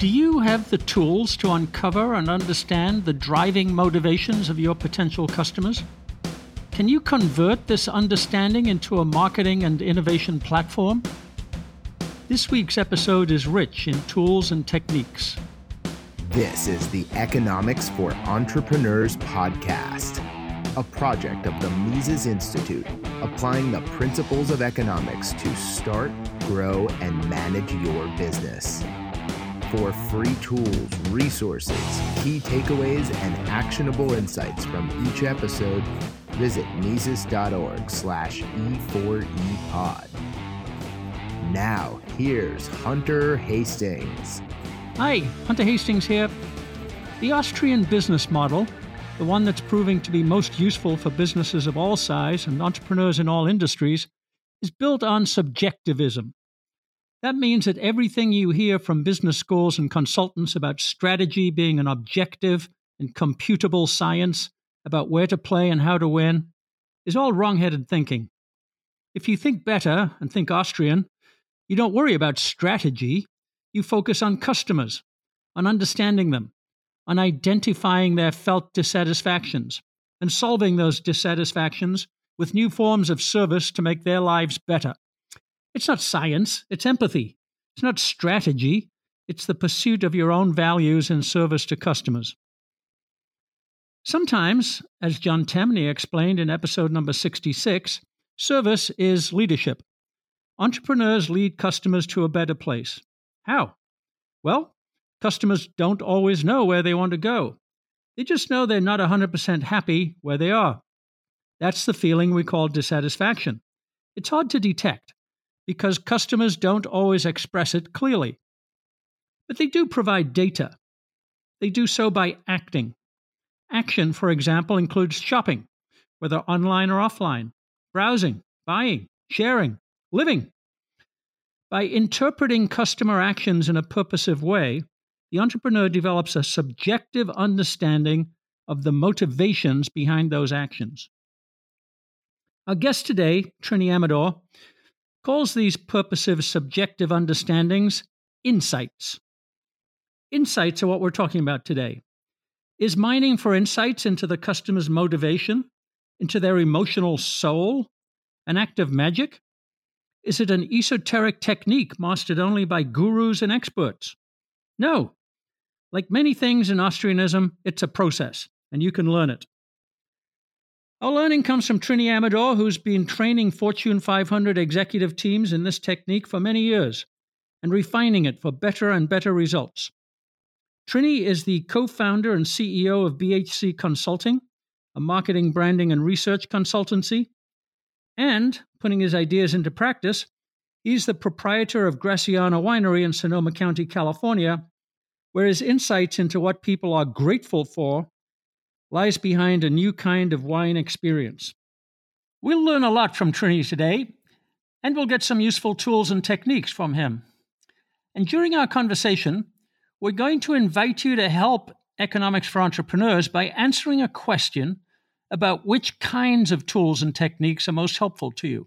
Do you have the tools to uncover and understand the driving motivations of your potential customers? Can you convert this understanding into a marketing and innovation platform? This week's episode is rich in tools and techniques. This is the Economics for Entrepreneurs podcast, a project of the Mises Institute, applying the principles of economics to start, grow, and manage your business. For free tools, resources, key takeaways, and actionable insights from each episode, visit Mises.org slash E4EPod. Now, here's Hunter Hastings. Hi, Hunter Hastings here. The Austrian business model, the one that's proving to be most useful for businesses of all size and entrepreneurs in all industries, is built on subjectivism. That means that everything you hear from business schools and consultants about strategy being an objective and computable science about where to play and how to win is all wrong headed thinking. If you think better and think Austrian, you don't worry about strategy. You focus on customers, on understanding them, on identifying their felt dissatisfactions, and solving those dissatisfactions with new forms of service to make their lives better. It's not science, it's empathy. It's not strategy, it's the pursuit of your own values in service to customers. Sometimes, as John Tamny explained in episode number 66, service is leadership. Entrepreneurs lead customers to a better place. How? Well, customers don't always know where they want to go. They just know they're not 100% happy where they are. That's the feeling we call dissatisfaction. It's hard to detect because customers don't always express it clearly. But they do provide data. They do so by acting. Action, for example, includes shopping, whether online or offline, browsing, buying, sharing, living. By interpreting customer actions in a purposive way, the entrepreneur develops a subjective understanding of the motivations behind those actions. Our guest today, Trini Amador, calls these purposive subjective understandings insights. Insights are what we're talking about today. Is mining for insights into the customer's motivation, into their emotional soul, an act of magic? Is it an esoteric technique mastered only by gurus and experts? No. Like many things in Austrianism, it's a process, and you can learn it. Our learning comes from Trini Amador, who's been training Fortune 500 executive teams in this technique for many years and refining it for better and better results. Trini is the co founder and CEO of BHC Consulting, a marketing, branding, and research consultancy. And, putting his ideas into practice, he's the proprietor of Gracianna Winery in Sonoma County, California, where his insights into what people are grateful for lies behind a new kind of wine experience. We'll learn a lot from Trini today, and we'll get some useful tools and techniques from him. And during our conversation, we're going to invite you to help Economics for Entrepreneurs by answering a question about which kinds of tools and techniques are most helpful to you.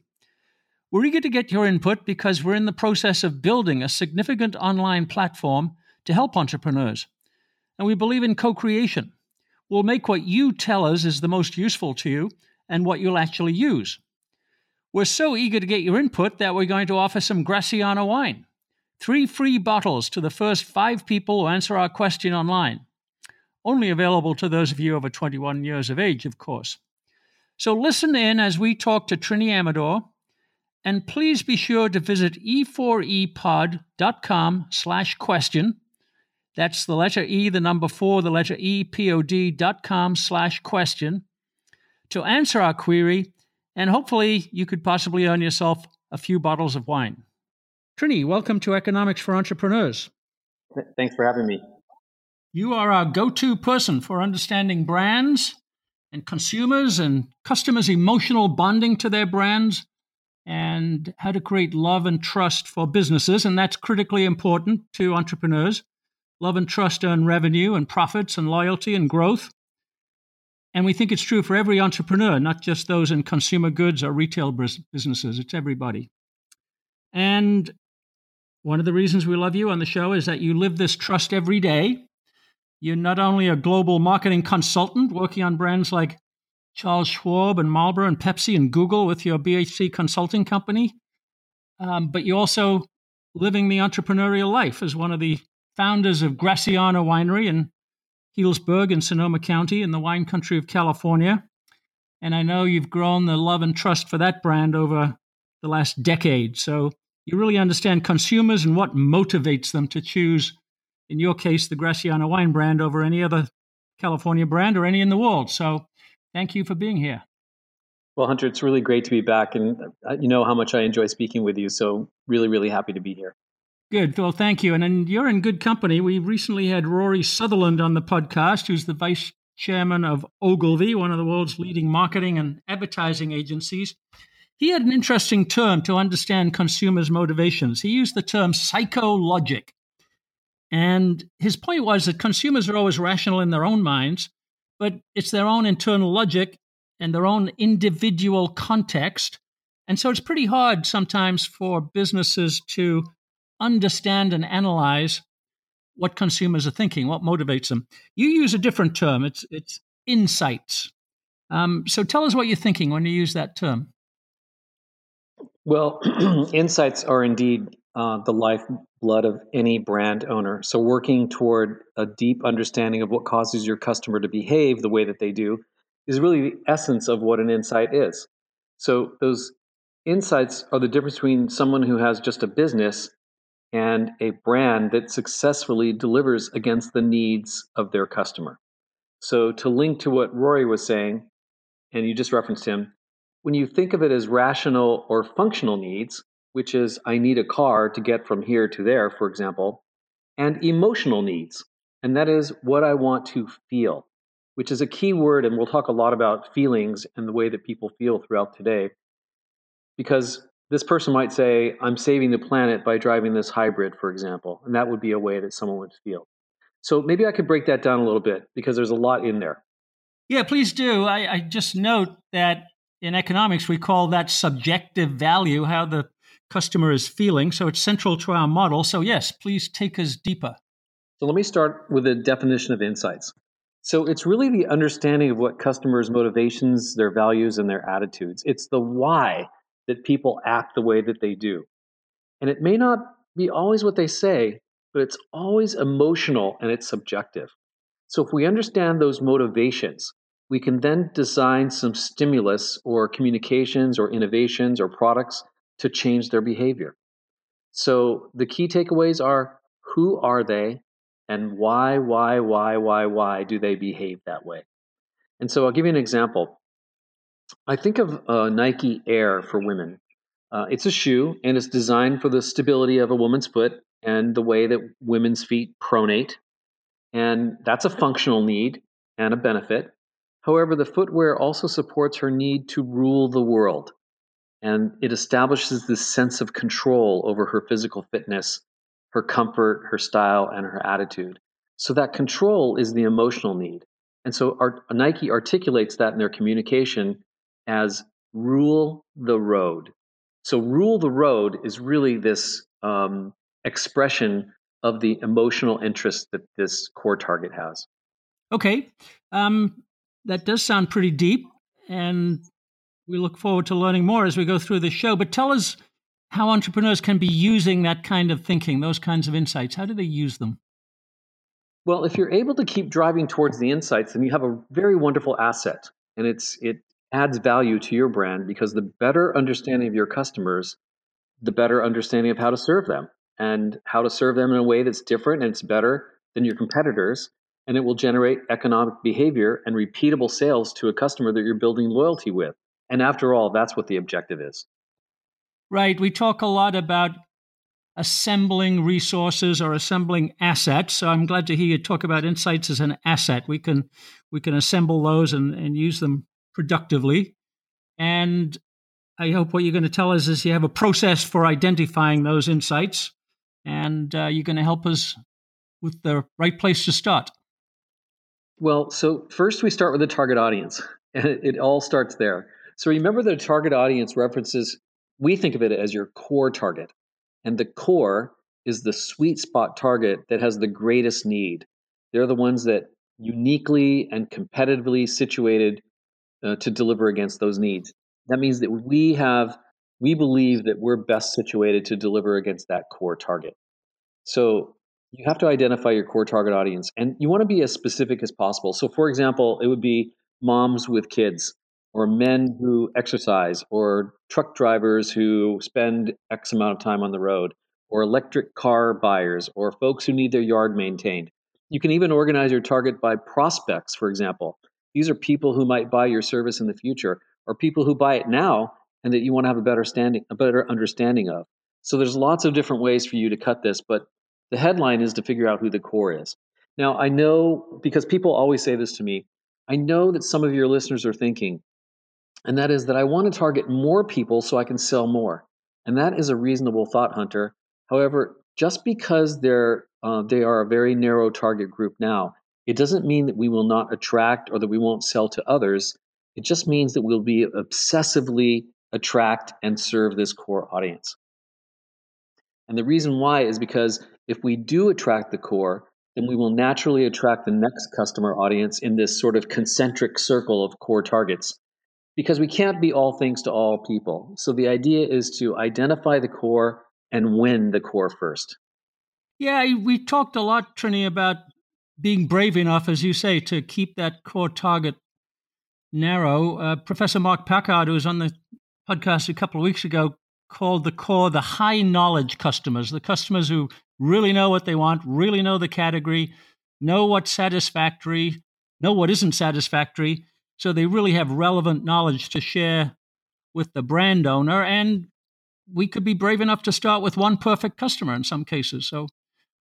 We're eager to get your input because we're in the process of building a significant online platform to help entrepreneurs. And we believe in co creation. We'll make what you tell us is the most useful to you and what you'll actually use. We're so eager to get your input that we're going to offer some Gracianna wine. Three free bottles to the first five people who answer our question online. Only available to those of you over 21 years of age, of course. So listen in as we talk to Trini Amador, and please be sure to visit e4epod.com slash question that's the letter E, the number four, the letter E, P-O-D dot com slash question to answer our query, and hopefully you could possibly earn yourself a few bottles of wine. Trini, welcome to Economics for Entrepreneurs. Thanks for having me. You are our go to person for understanding brands and consumers and customers' emotional bonding to their brands and how to create love and trust for businesses. And that's critically important to entrepreneurs. Love and trust earn revenue and profits and loyalty and growth. And we think it's true for every entrepreneur, not just those in consumer goods or retail businesses. It's everybody. And One of the reasons we love you on the show is that you live this trust every day. You're not only a global marketing consultant working on brands like Charles Schwab and Marlboro and Pepsi and Google with your BHC consulting company, um, but you're also living the entrepreneurial life as one of the founders of Gracianna Winery in Healdsburg in Sonoma County in the wine country of California. And I know you've grown the love and trust for that brand over the last decade. So you really understand consumers and what motivates them to choose, in your case, the Gracianna wine brand over any other California brand or any in the world. So thank you for being here. Well, Hunter, it's really great to be back. And uh, you know how much I enjoy speaking with you. So, really, really happy to be here. Good. Well, thank you. And, and you're in good company. We recently had Rory Sutherland on the podcast, who's the vice chairman of Ogilvy, one of the world's leading marketing and advertising agencies. He had an interesting term to understand consumers' motivations. He used the term psychologic. And his point was that consumers are always rational in their own minds, but it's their own internal logic and their own individual context. And so it's pretty hard sometimes for businesses to understand and analyze what consumers are thinking, what motivates them. You use a different term. It's it's insights. Um, so tell us what you're thinking when you use that term. Well, insights are indeed uh, the lifeblood of any brand owner. So working toward a deep understanding of what causes your customer to behave the way that they do is really the essence of what an insight is. So those insights are the difference between someone who has just a business and a brand that successfully delivers against the needs of their customer. So, to link to what Rory was saying, and you just referenced him, when you think of it as rational or functional needs, which is I need a car to get from here to there, for example, and emotional needs, and that is what I want to feel, which is a key word, and we'll talk a lot about feelings and the way that people feel throughout today. Because this person might say, I'm saving the planet by driving this hybrid, for example. And that would be a way that someone would feel. So maybe I could break that down a little bit because there's a lot in there. Yeah, please do. I, I just note that in economics, we call that subjective value, how the customer is feeling. So it's central to our model. So, yes, please take us deeper. So, let me start with a definition of insights. So, it's really the understanding of what customers' motivations, their values, and their attitudes. It's the why that people act the way that they do. And it may not be always what they say, but it's always emotional and it's subjective. So if we understand those motivations, we can then design some stimulus or communications or innovations or products to change their behavior. So the key takeaways are who are they and why, why, why, why, why do they behave that way? And so I'll give you an example. I think of uh, Nike Air for women. Uh, it's a shoe and it's designed for the stability of a woman's foot and the way that women's feet pronate. And that's a functional need and a benefit. However, the footwear also supports her need to rule the world. And it establishes this sense of control over her physical fitness, her comfort, her style, and her attitude. So that control is the emotional need. And so our, Nike articulates that in their communication as rule the road. So, rule the road is really this um, expression of the emotional interest that this core target has. Okay. Um, that does sound pretty deep. And we look forward to learning more as we go through the show. But tell us how entrepreneurs can be using that kind of thinking, those kinds of insights. How do they use them? Well, if you're able to keep driving towards the insights, then you have a very wonderful asset. And it's it adds value to your brand because the better understanding of your customers, the better understanding of how to serve them and how to serve them in a way that's different and it's better than your competitors. And it will generate economic behavior and repeatable sales to a customer that you're building loyalty with. And after all, that's what the objective is. Right. We talk a lot about assembling resources or assembling assets. So I'm glad to hear you talk about insights as an asset. We can we can assemble those and, and use them productively. And I hope what you're going to tell us is you have a process for identifying those insights, and uh, you're going to help us with the right place to start. Well, so first we start with the target audience, and it, it all starts there. So remember that a target audience references, we think of it as your core target. And the core is the sweet spot target that has the greatest need. They're the ones that uniquely and competitively situated uh, to deliver against those needs. That means that we have, we believe that we're best situated to deliver against that core target. So you have to identify your core target audience and you want to be as specific as possible. So, for example, it would be moms with kids, or men who exercise, or truck drivers who spend X amount of time on the road, or electric car buyers, or folks who need their yard maintained. You can even organize your target by prospects, for example. These are people who might buy your service in the future, or people who buy it now and that you want to have a better standing, a better understanding of. So there's lots of different ways for you to cut this, but the headline is to figure out who the core is. Now, I know because people always say this to me, I know that some of your listeners are thinking, and that is that I want to target more people so I can sell more. And that is a reasonable thought, Hunter. However, just because they're uh, they are a very narrow target group now, it doesn't mean that we will not attract or that we won't sell to others. It just means that we'll be obsessively attract and serve this core audience. And the reason why is because if we do attract the core, then we will naturally attract the next customer audience in this sort of concentric circle of core targets. Because we can't be all things to all people. So the idea is to identify the core and win the core first. Yeah, we talked a lot, Trini, about being brave enough, as you say, to keep that core target narrow. Uh, Professor Mark Packard, who was on the podcast a couple of weeks ago, called the core the high knowledge customers, the customers who really know what they want, really know the category, know what's satisfactory, know what isn't satisfactory. So they really have relevant knowledge to share with the brand owner. And we could be brave enough to start with one perfect customer in some cases. So,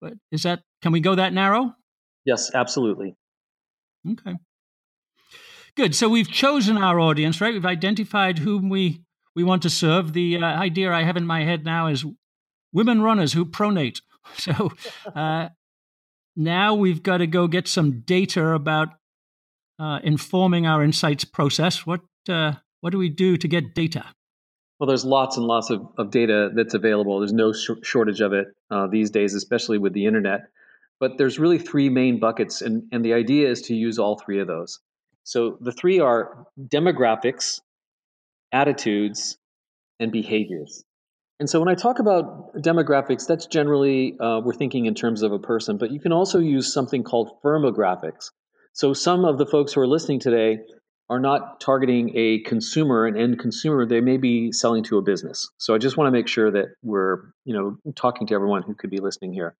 but is that, can we go that narrow? Yes, absolutely. Okay. Good. So we've chosen our audience, right? We've identified whom we we want to serve. The uh, idea I have in my head now is women runners who pronate. So uh, now we've got to go get some data about uh, informing our insights process. What uh, what do we do to get data? Well, there's lots and lots of, of data that's available. There's no sh- shortage of it uh, these days, especially with the internet. But there's really three main buckets, and, and the idea is to use all three of those. So the three are demographics, attitudes, and behaviors. And so when I talk about demographics, that's generally uh, we're thinking in terms of a person, but you can also use something called firmographics. So some of the folks who are listening today are not targeting a consumer, an end consumer. They may be selling to a business. So I just want to make sure that we're, you know, talking to everyone who could be listening here.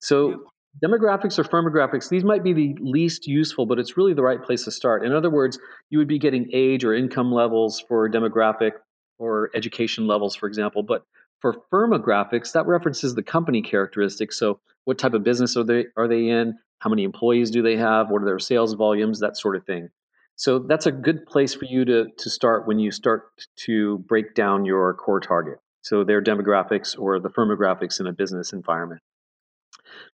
So demographics or firmographics, these might be the least useful, but it's really the right place to start. In other words, you would be getting age or income levels for demographic or education levels, for example. But for firmographics, that references the company characteristics. So, what type of business are they are they in? How many employees do they have? What are their sales volumes? That sort of thing. So that's a good place for you to to start when you start to break down your core target. So their demographics or the firmographics in a business environment.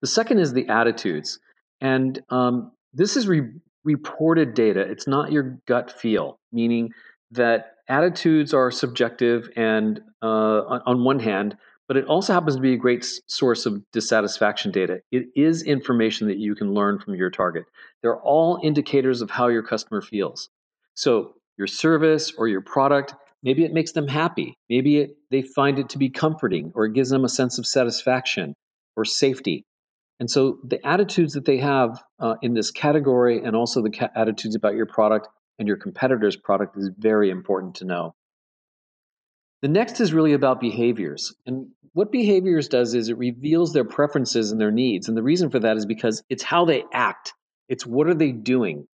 The second is the attitudes, and um, this is re- reported data. It's not your gut feel, meaning that attitudes are subjective and uh, on, on one hand, but it also happens to be a great source of dissatisfaction data. It is information that you can learn from your target. They're all indicators of how your customer feels. So, your service or your product, maybe it makes them happy. Maybe it, they find it to be comforting or it gives them a sense of satisfaction or safety. And so, the attitudes that they have uh, in this category and also the ca- attitudes about your product and your competitor's product is very important to know. The next is really about behaviors. And what behaviors does is it reveals their preferences and their needs. And the reason for that is because it's how they act. It's what are they doing?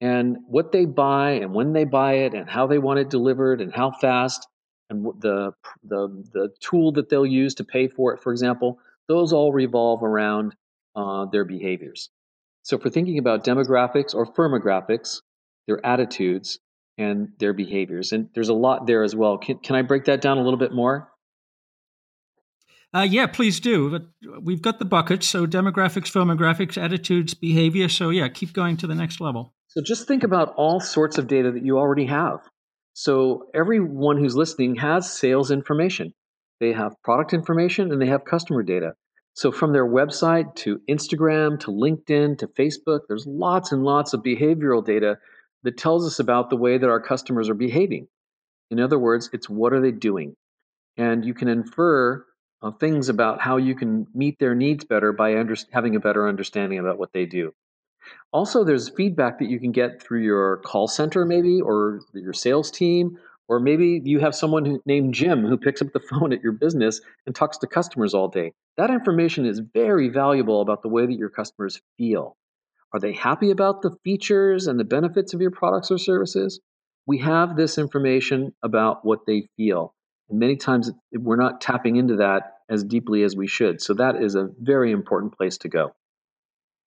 And what they buy and when they buy it and how they want it delivered and how fast and the the the tool that they'll use to pay for it, for example, those all revolve around uh, their behaviors. So, if we're thinking about demographics or firmographics, their attitudes, and their behaviors. And there's a lot there as well. Can, can I break that down a little bit more? Uh, yeah, please do. But we've got the buckets. So demographics, firmographics, attitudes, behavior. So yeah, keep going to the next level. So just think about all sorts of data that you already have. So everyone who's listening has sales information. They have product information and they have customer data. So, from their website to Instagram to LinkedIn to Facebook, there's lots and lots of behavioral data that tells us about the way that our customers are behaving. In other words, it's what are they doing? And you can infer uh, things about how you can meet their needs better by under- having a better understanding about what they do. Also, there's feedback that you can get through your call center, maybe, or your sales team, or maybe you have someone who, named Jim who picks up the phone at your business and talks to customers all day. That information is very valuable about the way that your customers feel. Are they happy about the features and the benefits of your products or services? We have this information about what they feel. And many times we're not tapping into that as deeply as we should. So that is a very important place to go.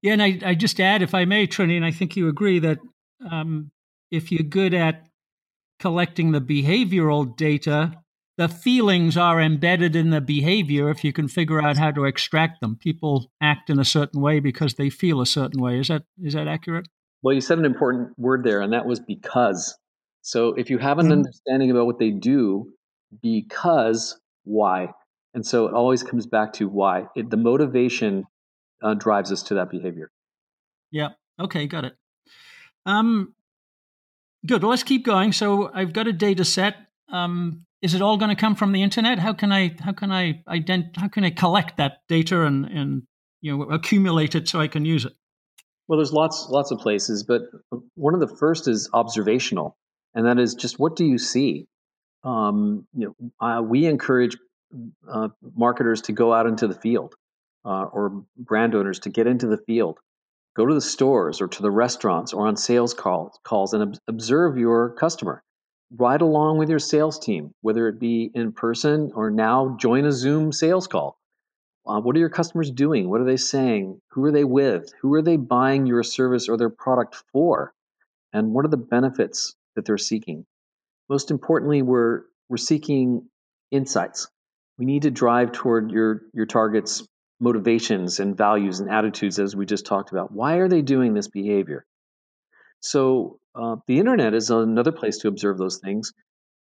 Yeah, and I, I just add, if I may, Trini, and I think you agree that um, if you're good at collecting the behavioral data, the feelings are embedded in the behavior if you can figure out how to extract them. People act in a certain way because they feel a certain way. Is that is that accurate? Well, you said an important word there, and that was because. So if you have an mm-hmm. understanding about what they do, because why? And so it always comes back to why. It, the motivation uh, drives us to that behavior. Yeah. Okay. Got it. Um, Good. Well, let's keep going. So I've got a data set. Um, is it all going to come from the internet? How can I how can I ident- how can I collect that data and and you know accumulate it so I can use it? Well, there's lots lots of places, but one of the first is observational, and that is just what do you see? Um, you know, uh, we encourage uh, marketers to go out into the field, uh, or brand owners to get into the field Go to the stores or to the restaurants or on sales calls, calls and ob- observe your customer. Ride along with your sales team, whether it be in person or now join a Zoom sales call. Uh, what are your customers doing? What are they saying? Who are they with? Who are they buying your service or their product for? And what are the benefits that they're seeking? Most importantly, we're, we're seeking insights. We need to drive toward your, your targets motivations and values and attitudes, as we just talked about. Why are they doing this behavior? So, uh, the internet is another place to observe those things.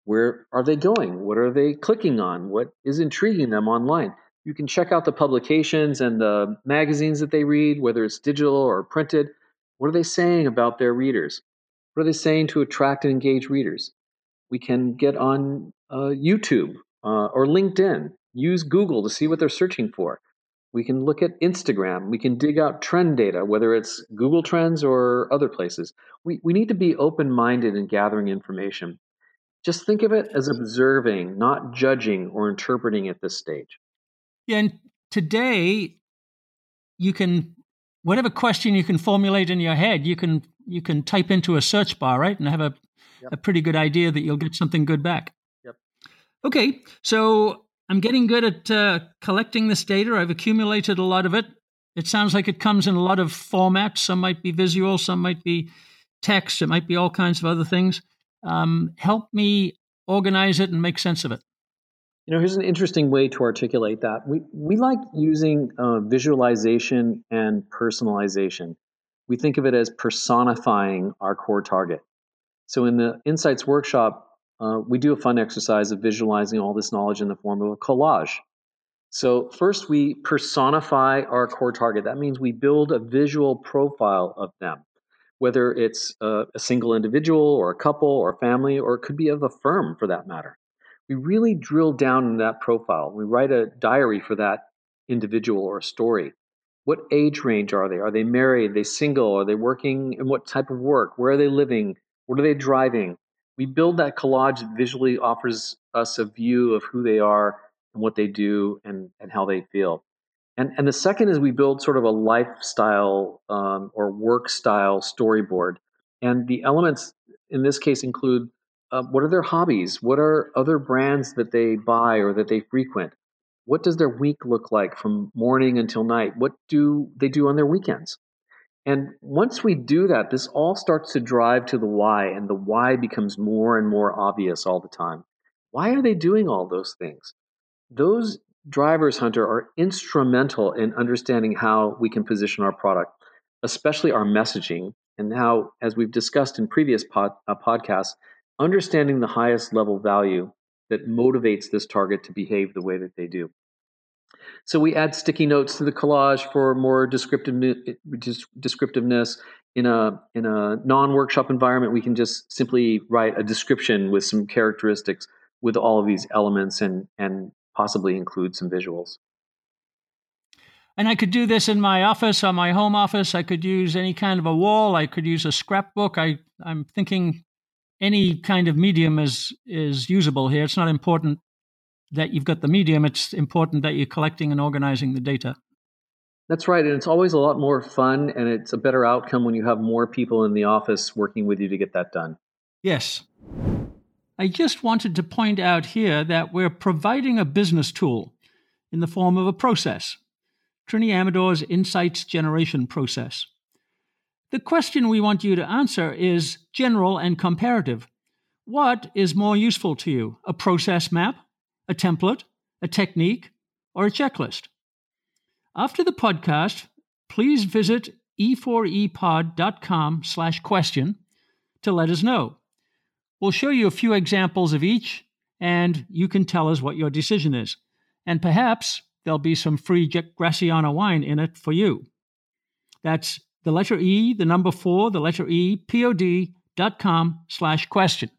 Where are they going? What are they clicking on? What is intriguing them online? You can check out the publications and the magazines that they read, whether it's digital or printed. What are they saying about their readers? What are they saying to attract and engage readers? We can get on uh, YouTube uh, or LinkedIn, use Google to see what they're searching for. We can look at Instagram. We can dig out trend data, whether it's Google Trends or other places. We, we need to be open minded in gathering information. Just think of it as observing, not judging or interpreting at this stage. Yeah, and today you can whatever question you can formulate in your head, you can you can type into a search bar, right, and have a yep. a pretty good idea that you'll get something good back. Yep. Okay, so I'm getting good at uh, collecting this data. I've accumulated a lot of it. It sounds like it comes in a lot of formats. Some might be visual, some might be text, it might be all kinds of other things. Um, help me organize it and make sense of it. You know, here's an interesting way to articulate that. We, we like using uh, visualization and personalization. We think of it as personifying our core target. So in the Insights workshop, uh, we do a fun exercise of visualizing all this knowledge in the form of a collage. So, first, we personify our core target. That means we build a visual profile of them, whether it's a, a single individual or a couple or a family, or it could be of a firm for that matter. We really drill down in that profile. We write a diary for that individual or a story. What age range are they? Are they married? Are they single? Are they working? And what type of work? Where are they living? What are they driving? We build that collage that visually offers us a view of who they are and what they do and, and how they feel. And, and the second is we build sort of a lifestyle um, or work style storyboard. And the elements in this case include uh, what are their hobbies? What are other brands that they buy or that they frequent? What does their week look like from morning until night? What do they do on their weekends? And once we do that, this all starts to drive to the why, and the why becomes more and more obvious all the time. Why are they doing all those things? Those drivers, Hunter, are instrumental in understanding how we can position our product, especially our messaging, and how, as we've discussed in previous pod, uh, podcasts, understanding the highest level value that motivates this target to behave the way that they do. So we add sticky notes to the collage for more descriptive descriptiveness. In a in a non-workshop environment, we can just simply write a description with some characteristics with all of these elements and and possibly include some visuals. And I could do this in my office, on my home office. I could use any kind of a wall. I could use a scrapbook. I, I'm thinking any kind of medium is is usable here. It's not important that you've got the medium. It's important that you're collecting and organizing the data. That's right, and it's always a lot more fun, and it's a better outcome when you have more people in the office working with you to get that done. Yes. I just wanted to point out here that we're providing a business tool in the form of a process, Trini Amador's Insights Generation Process. The question we want you to answer is general and comparative. What is more useful to you, a process map, a template, a technique, or a checklist? After the podcast, please visit e4epod.com slash question to let us know. We'll show you a few examples of each, and you can tell us what your decision is. And perhaps there'll be some free Gracianna wine in it for you. That's the letter E, the number four, the letter E, P-O-D dot com slash question.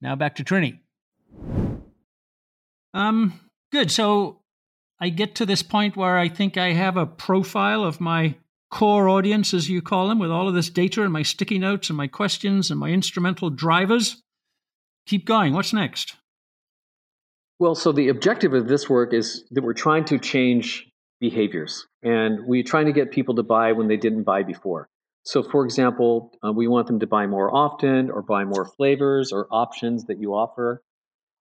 Now back to Trini. Um, good. So I get to this point where I think I have a profile of my core audience, as you call them, with all of this data and my sticky notes and my questions and my instrumental drivers. Keep going. What's next? Well, so the objective of this work is that we're trying to change behaviors and we're trying to get people to buy when they didn't buy before. So, for example, uh, we want them to buy more often or buy more flavors or options that you offer.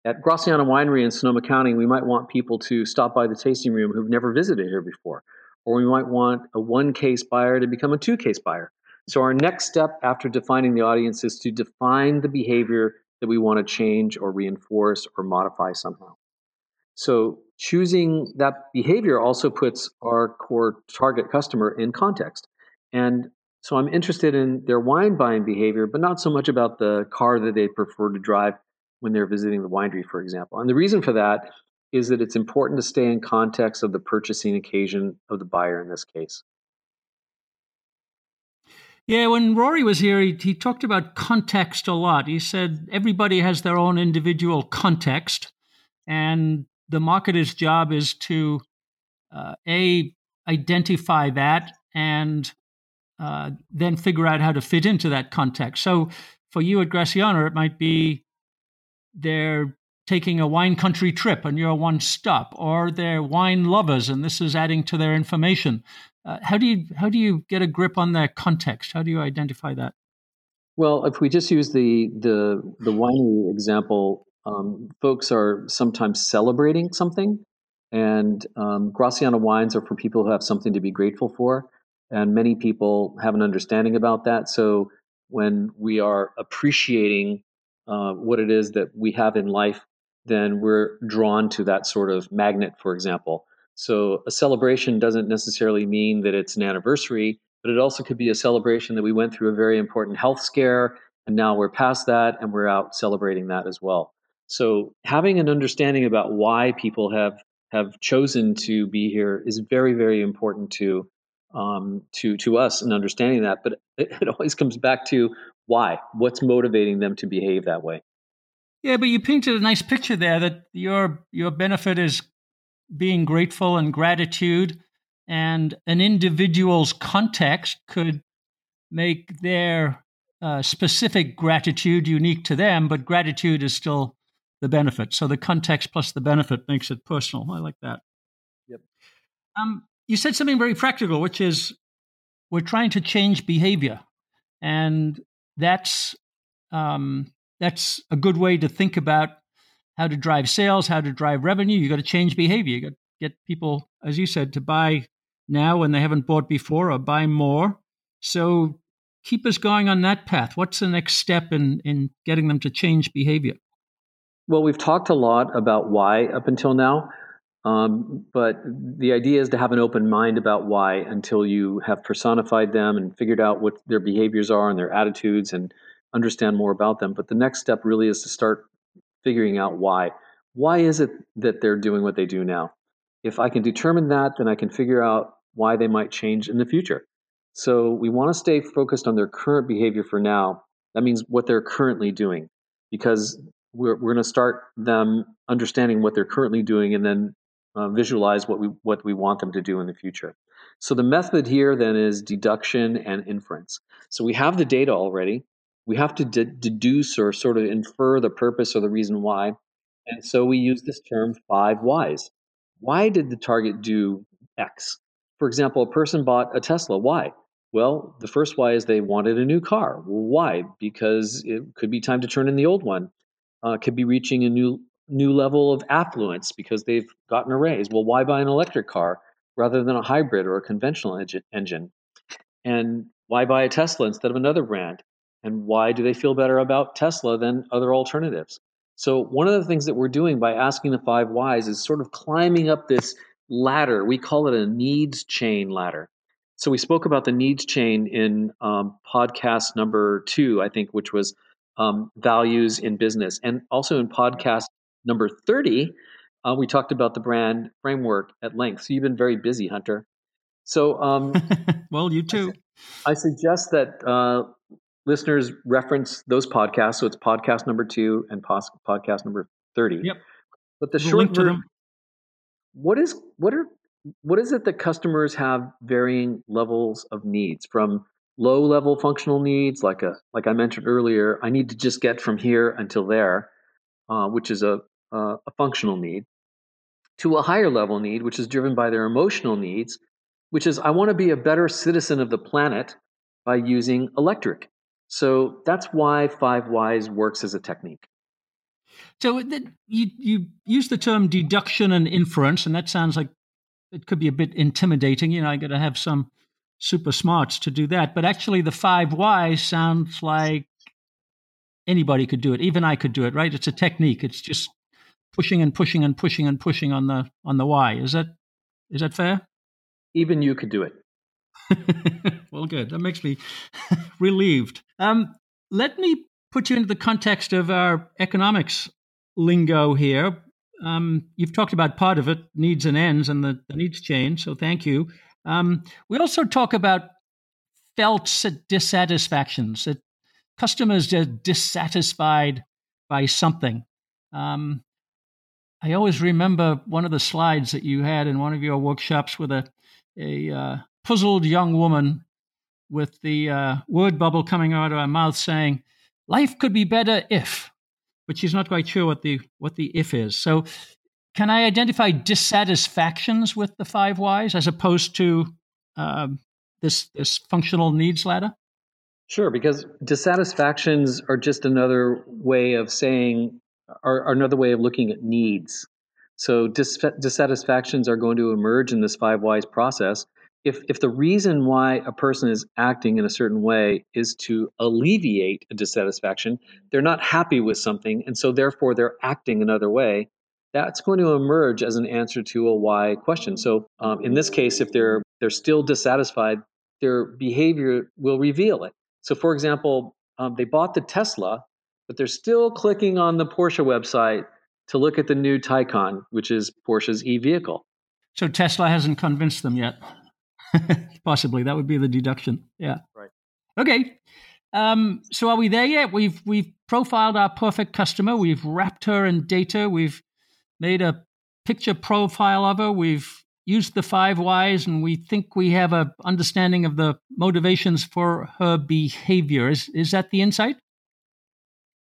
At Gracianna Winery in Sonoma County, we might want people to stop by the tasting room who've never visited here before. Or we might want a one case buyer to become a two case buyer. So, our next step after defining the audience is to define the behavior that we want to change or reinforce or modify somehow. So choosing that behavior also puts our core target customer in context. And so I'm interested in their wine buying behavior, but not so much about the car that they prefer to drive when they're visiting the winery, for example. And the reason for that is that it's important to stay in context of the purchasing occasion of the buyer in this case. Yeah, when Rory was here, he, he talked about context a lot. He said everybody has their own individual context, and the marketer's job is to uh, a identify that and uh, then figure out how to fit into that context. So for you at Gracianna, it might be they're taking a wine country trip and you're one stop, or they're wine lovers and this is adding to their information. Uh, how do you how do you get a grip on their context? How do you identify that? Well, if we just use the the the winery example, um, folks are sometimes celebrating something, and um, Gracianna wines are for people who have something to be grateful for, and many people have an understanding about that. So when we are appreciating uh, what it is that we have in life, then we're drawn to that sort of magnet, for example. So a celebration doesn't necessarily mean that it's an anniversary, but it also could be a celebration that we went through a very important health scare and now we're past that and we're out celebrating that as well. So having an understanding about why people have have chosen to be here is very very important to um, to to us and understanding that. But it, it always comes back to why. What's motivating them to behave that way? Yeah, but you painted a nice picture there that your your benefit is being grateful and gratitude, and an individual's context could make their uh, specific gratitude unique to them, but gratitude is still the benefit. So the context plus the benefit makes it personal. I like that. Yep. Um, you said something very practical, which is we're trying to change behavior, and that's um, that's a good way to think about how to drive sales, how to drive revenue. You got to change behavior. You got to get people, as you said, to buy now when they haven't bought before or buy more. So keep us going on that path. What's the next step in, in getting them to change behavior? Well, we've talked a lot about why up until now, um, but the idea is to have an open mind about why until you have personified them and figured out what their behaviors are and their attitudes and understand more about them. But the next step really is to start figuring out why. Why is it that they're doing what they do now? If I can determine that, then I can figure out why they might change in the future. So we want to stay focused on their current behavior for now. That means what they're currently doing, because we're, we're going to start them understanding what they're currently doing and then uh, visualize what we what we want them to do in the future. So the method here then is deduction and inference. So we have the data already. We have to de- deduce or sort of infer the purpose or the reason why. And so we use this term five whys. Why did the target do X? For example, a person bought a Tesla. Why? Well, the first why is they wanted a new car. Well, why? Because it could be time to turn in the old one. Uh, could be reaching a new new level of affluence because they've gotten a raise. Well, why buy an electric car rather than a hybrid or a conventional engine? And why buy a Tesla instead of another brand? And why do they feel better about Tesla than other alternatives? So, one of the things that we're doing by asking the five whys is sort of climbing up this ladder. We call it a needs chain ladder. So, we spoke about the needs chain in um, podcast number two, I think, which was um, values in business. And also in podcast number 30, uh, we talked about the brand framework at length. So you've been very busy, Hunter. So, um, well, you too. I, I suggest that uh, listeners reference those podcasts. So it's podcast number two and pos- podcast number 30. Yep. But the we'll short version, what is what are what is it that customers have varying levels of needs from low level functional needs like a like I mentioned earlier, I need to just get from here until there, uh, which is a uh, a functional need, to a higher level need, which is driven by their emotional needs, which is I want to be a better citizen of the planet by using electric. So that's why Five Whys works as a technique. So you you use the term deduction and inference, and that sounds like it could be a bit intimidating. You know, I got to have some super smarts to do that. But actually, the five whys sounds like anybody could do it. Even I could do it. Right? It's a technique. It's just pushing and pushing and pushing and pushing on the on the why. Is that is that fair? Even you could do it. well, good. That makes me relieved. Um, let me put you into the context of our economics lingo here. Um, you've talked about part of it, needs and ends, and the, the needs chain. So thank you. Um, we also talk about felt dissatisfactions, that customers are dissatisfied by something. Um, I always remember one of the slides that you had in one of your workshops with a, a uh, puzzled young woman with the uh, word bubble coming out of her mouth saying, Life could be better if, but she's not quite sure what the, what the if is. So, can I identify dissatisfactions with the five whys as opposed to um, this, this functional needs ladder? Sure, because dissatisfactions are just another way of saying are, are another way of looking at needs. So dis- dissatisfactions are going to emerge in this five whys process. If if the reason why a person is acting in a certain way is to alleviate a dissatisfaction, they're not happy with something, and so therefore they're acting another way. That's going to emerge as an answer to a why question. So um, in this case, if they're they're still dissatisfied, their behavior will reveal it. So for example, um, they bought the Tesla but they're still clicking on the Porsche website to look at the new Taycan, which is Porsche's e vehicle. So Tesla hasn't convinced them yet. Possibly that would be the deduction. Yeah. Right. Okay. Um, so are we there yet? We've we've profiled our perfect customer. We've wrapped her in data. We've made a picture profile of her. We've used the five whys, and we think we have a understanding of the motivations for her behavior. Is is that the insight?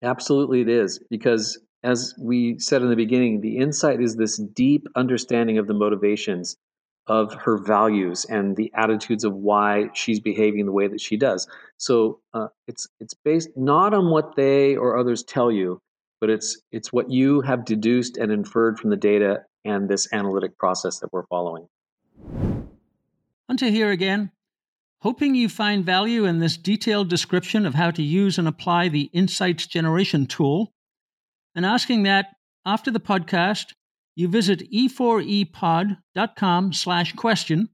Absolutely, it is. Because as we said in the beginning, the insight is this deep understanding of the motivations of her values and the attitudes of why she's behaving the way that she does. So uh, it's it's based not on what they or others tell you, but it's it's what you have deduced and inferred from the data and this analytic process that we're following. Hunter here again. Hoping you find value in this detailed description of how to use and apply the Insights Generation tool, and asking that after the podcast, you visit e4epod.com slash question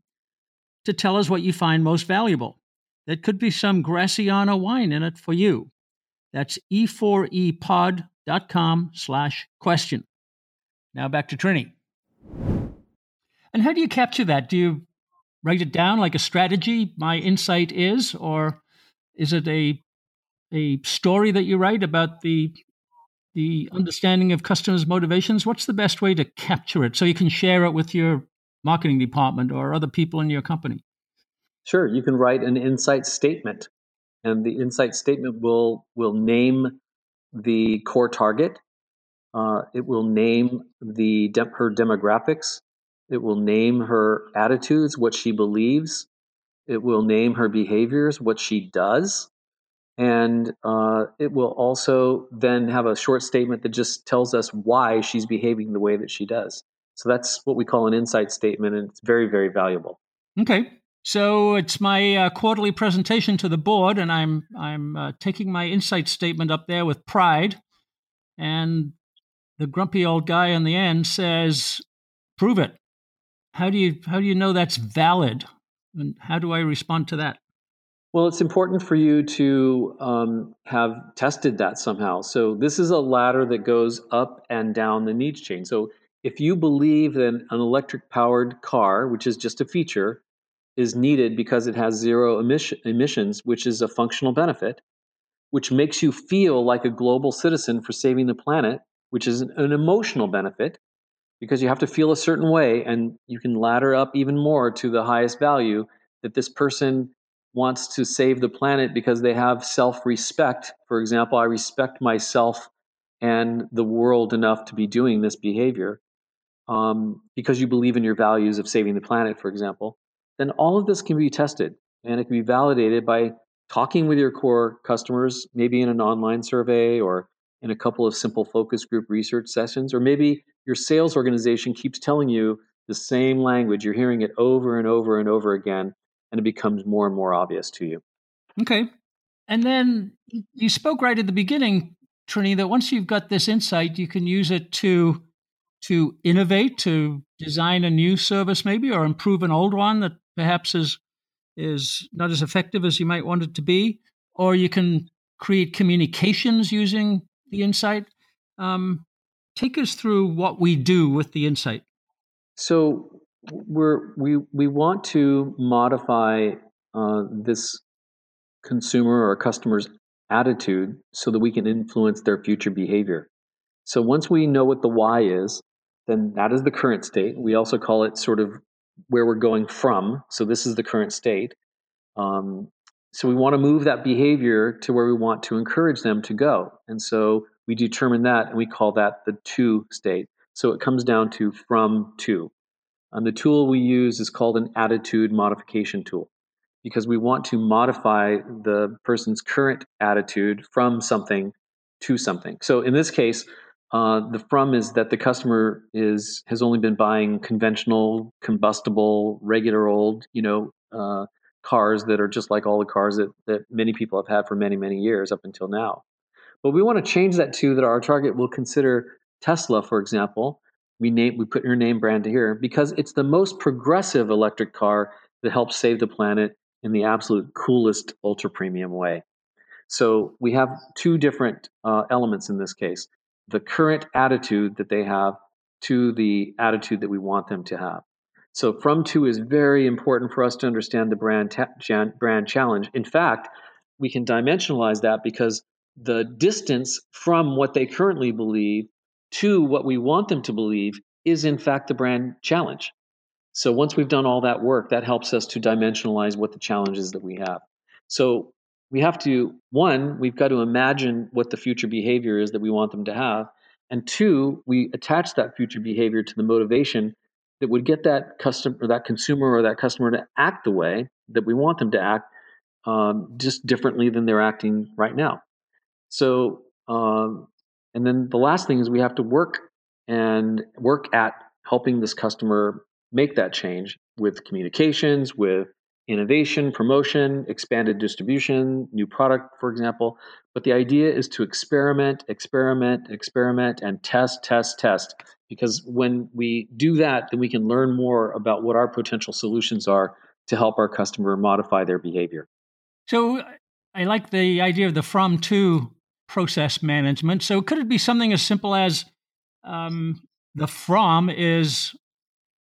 to tell us what you find most valuable. That could be some Gracianna wine in it for you. That's e4epod.com slash question. Now back to Trini. And how do you capture that? Do you write it down like a strategy? My insight is, or is it a a story that you write about the the understanding of customers' motivations? What's the best way to capture it so you can share it with your marketing department or other people in your company? Sure, you can write an insight statement, and the insight statement will will name the core target. Uh, it will name the de- her demographics. It will name her attitudes, what she believes. It will name her behaviors, what she does. And uh, it will also then have a short statement that just tells us why she's behaving the way that she does. So that's what we call an insight statement, and it's very, very valuable. Okay. So it's my uh, quarterly presentation to the board, and I'm I'm uh, taking my insight statement up there with pride. And the grumpy old guy in the end says, "Prove it." How do you how do you know that's valid? And how do I respond to that? Well, it's important for you to um, have tested that somehow. So this is a ladder that goes up and down the needs chain. So if you believe that an electric powered car, which is just a feature, is needed because it has zero emission, emissions, which is a functional benefit, which makes you feel like a global citizen for saving the planet, which is an, an emotional benefit, because you have to feel a certain way and you can ladder up even more to the highest value that this person wants to save the planet because they have self-respect. For example i respect myself and the world enough to be doing this behavior um, because you believe in your values of saving the planet for example then all of this can be tested and it can be validated by talking with your core customers maybe in an online survey or in a couple of simple focus group research sessions or maybe your sales organization keeps telling you the same language. You're hearing it over and over and over again, and it becomes more and more obvious to you. Okay. And then you spoke right at the beginning, Trini, that once you've got this insight, you can use it to to innovate, to design a new service maybe, or improve an old one that perhaps is is not as effective as you might want it to be, or you can create communications using the insight. Um, Take us through what we do with the insight. So we're we we want to modify uh, this consumer or customer's attitude so that we can influence their future behavior. So once we know what the why is, then that is the current state. We also call it sort of where we're going from. So this is the current state. Um, so we want to move that behavior to where we want to encourage them to go. And so we determine that and we call that the to state. So it comes down to from to. And the tool we use is called an attitude modification tool because we want to modify the person's current attitude from something to something. So in this case, uh, the from is that the customer is has only been buying conventional, combustible, regular old, you know, uh, cars that are just like all the cars that, that many people have had for many, many years up until now. But we want to change that to that our target will consider Tesla, for example. We name we put your name brand here because it's the most progressive electric car that helps save the planet in the absolute coolest ultra premium way. So we have two different uh, elements in this case: the current attitude that they have to the attitude that we want them to have. So from to is very important for us to understand the brand ta- brand challenge. In fact, we can dimensionalize that because the distance from what they currently believe to what we want them to believe is in fact the brand challenge. So once we've done all that work, that helps us to dimensionalize what the challenges that we have. So we have to one, we've got to imagine what the future behavior is that we want them to have, and two, we attach that future behavior to the motivation that would get that customer, or that consumer, or that customer to act the way that we want them to act, um, just differently than they're acting right now. So, um, and then the last thing is we have to work and work at helping this customer make that change with communications, with innovation, promotion, expanded distribution, new product, for example. But the idea is to experiment, experiment, experiment, and test, test, test. Because when we do that, then we can learn more about what our potential solutions are to help our customer modify their behavior. So I like the idea of the from to process management. So could it be something as simple as um, the from is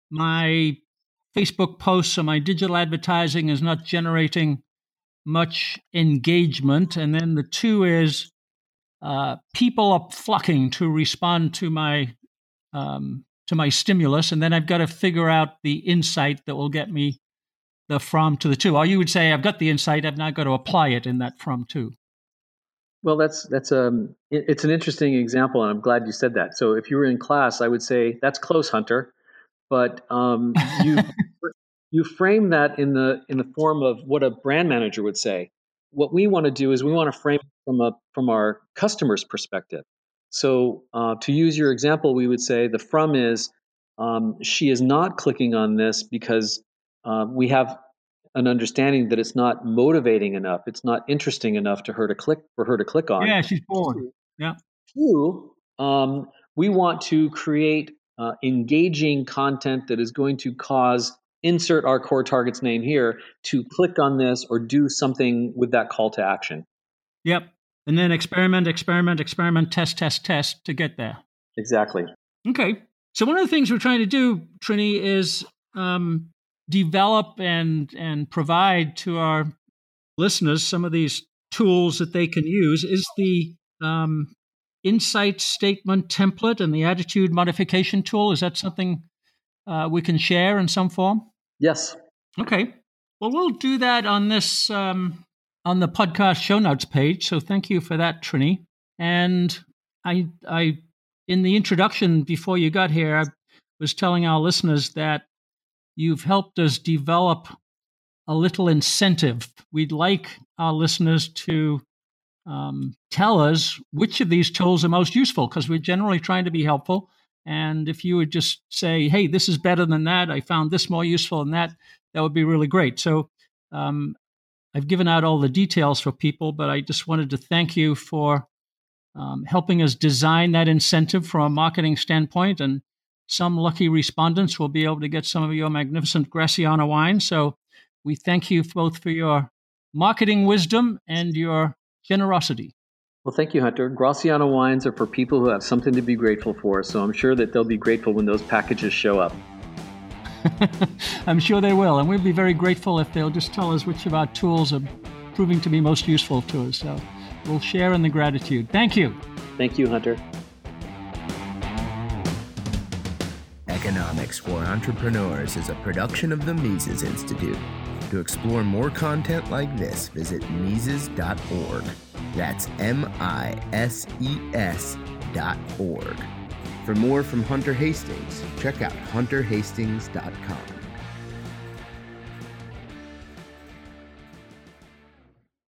my Facebook posts or my digital advertising is not generating much engagement. And then the to is uh, people are flocking to respond to my um, to my stimulus, and then I've got to figure out the insight that will get me the from to the to. Or you would say I've got the insight, I've now got to apply it in that from to. Well, that's that's um it's an interesting example, and I'm glad you said that. So if you were in class, I would say that's close, Hunter, but um, you you frame that in the in the form of what a brand manager would say. What we want to do is we want to frame from a from our customer's perspective. So uh, to use your example, we would say the from is um, she is not clicking on this because uh, we have an understanding that it's not motivating enough. It's not interesting enough to her to click for her to click on. Yeah, she's bored. Yeah. Two, um, we want to create uh, engaging content that is going to cause insert our core target's name here to click on this or do something with that call to action. Yep. And then experiment, experiment, experiment, test, test, test to get there. Exactly. Okay. So one of the things we're trying to do, Trini, is um, develop and and provide to our listeners some of these tools that they can use. Is the um, insight statement template and the attitude modification tool is that something uh, we can share in some form? Yes. Okay. Well, we'll do that on this um, on the podcast show notes page. So thank you for that, Trini. And I, I, in the introduction before you got here, I was telling our listeners that you've helped us develop a little incentive. We'd like our listeners to um, tell us which of these tools are most useful because we're generally trying to be helpful. And if you would just say, hey, this is better than that, I found this more useful than that, that would be really great. So um, I've given out all the details for people, but I just wanted to thank you for um, helping us design that incentive from a marketing standpoint. And some lucky respondents will be able to get some of your magnificent Gracianna wine. So we thank you both for your marketing wisdom and your generosity. Well, thank you, Hunter. Gracianna wines are for people who have something to be grateful for, so I'm sure that they'll be grateful when those packages show up. I'm sure they will. And we'll be very grateful if they'll just tell us which of our tools are proving to be most useful to us. So we'll share in the gratitude. Thank you. Thank you, Hunter. Economics for Entrepreneurs is a production of the Mises Institute. To explore more content like this, visit Mises.org. That's M I S E S dot org. For more from Hunter Hastings, check out hunterhastings.com.